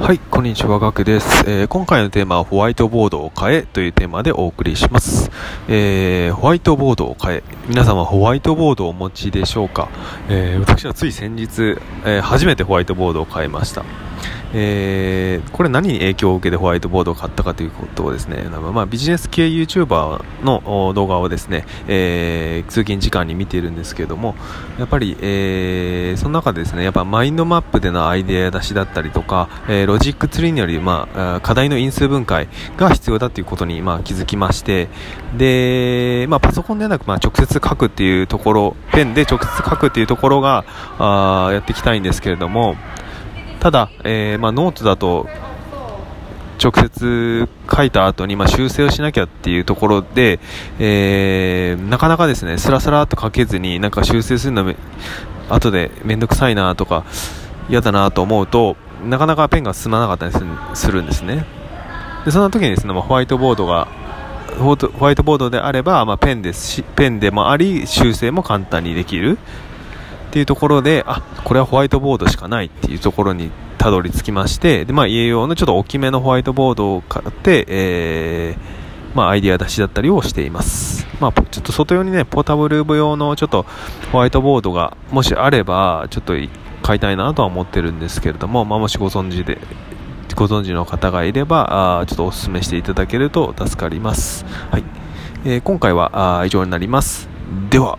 はい、こんにちは、ガクです、えー今回のテーマはホワイトボードを買えというテーマでお送りします。えーホワイトボードを買え、皆様ホワイトボードをお持ちでしょうか、えー私はつい先日、えー初めてホワイトボードを買いました。えーこれ何に影響を受けてホワイトボードを買ったかということをですね、まあ、ビジネス系 YouTuber の動画をですね、えー通勤時間に見ているんですけれども、やっぱり、えーその中でですね、やっぱマインドマップでのアイデア出しだったりとか、えロジックツリーにより、まあ、課題の因数分解が必要だということに、まあ、気づきまして、で、まあ、パソコンではなく、まあ、直接書くっていうところ、ペンで直接書くっていうところが、あやっていきたいんですけれども、ただ、えーまあ、ノートだと直接書いた後にまあ修正をしなきゃっていうところで、えーなかなかですねスラスラと書けずになんか修正するのめ後で面倒くさいなとか嫌だなと思うとなかなかペンが進まなかったりするするんですね。でそんな時にですね、まあ、ホワイトボードがホワイトボードであれば、まあ、ペンですしペンでもあり修正も簡単にできる。っていうところで、あ、これはホワイトボードしかないっていうところにたどり着きまして、で、まあ、家用のちょっと大きめのホワイトボードを買って、えー、まあ、アイデア出しだったりをしています。まあ、ちょっと外用にね、ポータブル部用のちょっとホワイトボードがもしあれば、ちょっと買いたいなとは思ってるんですけれども、まあ、もしご存知で、ご存知の方がいれば、あちょっとお勧めしていただけると助かります。はい。えー今回はあ以上になります。では。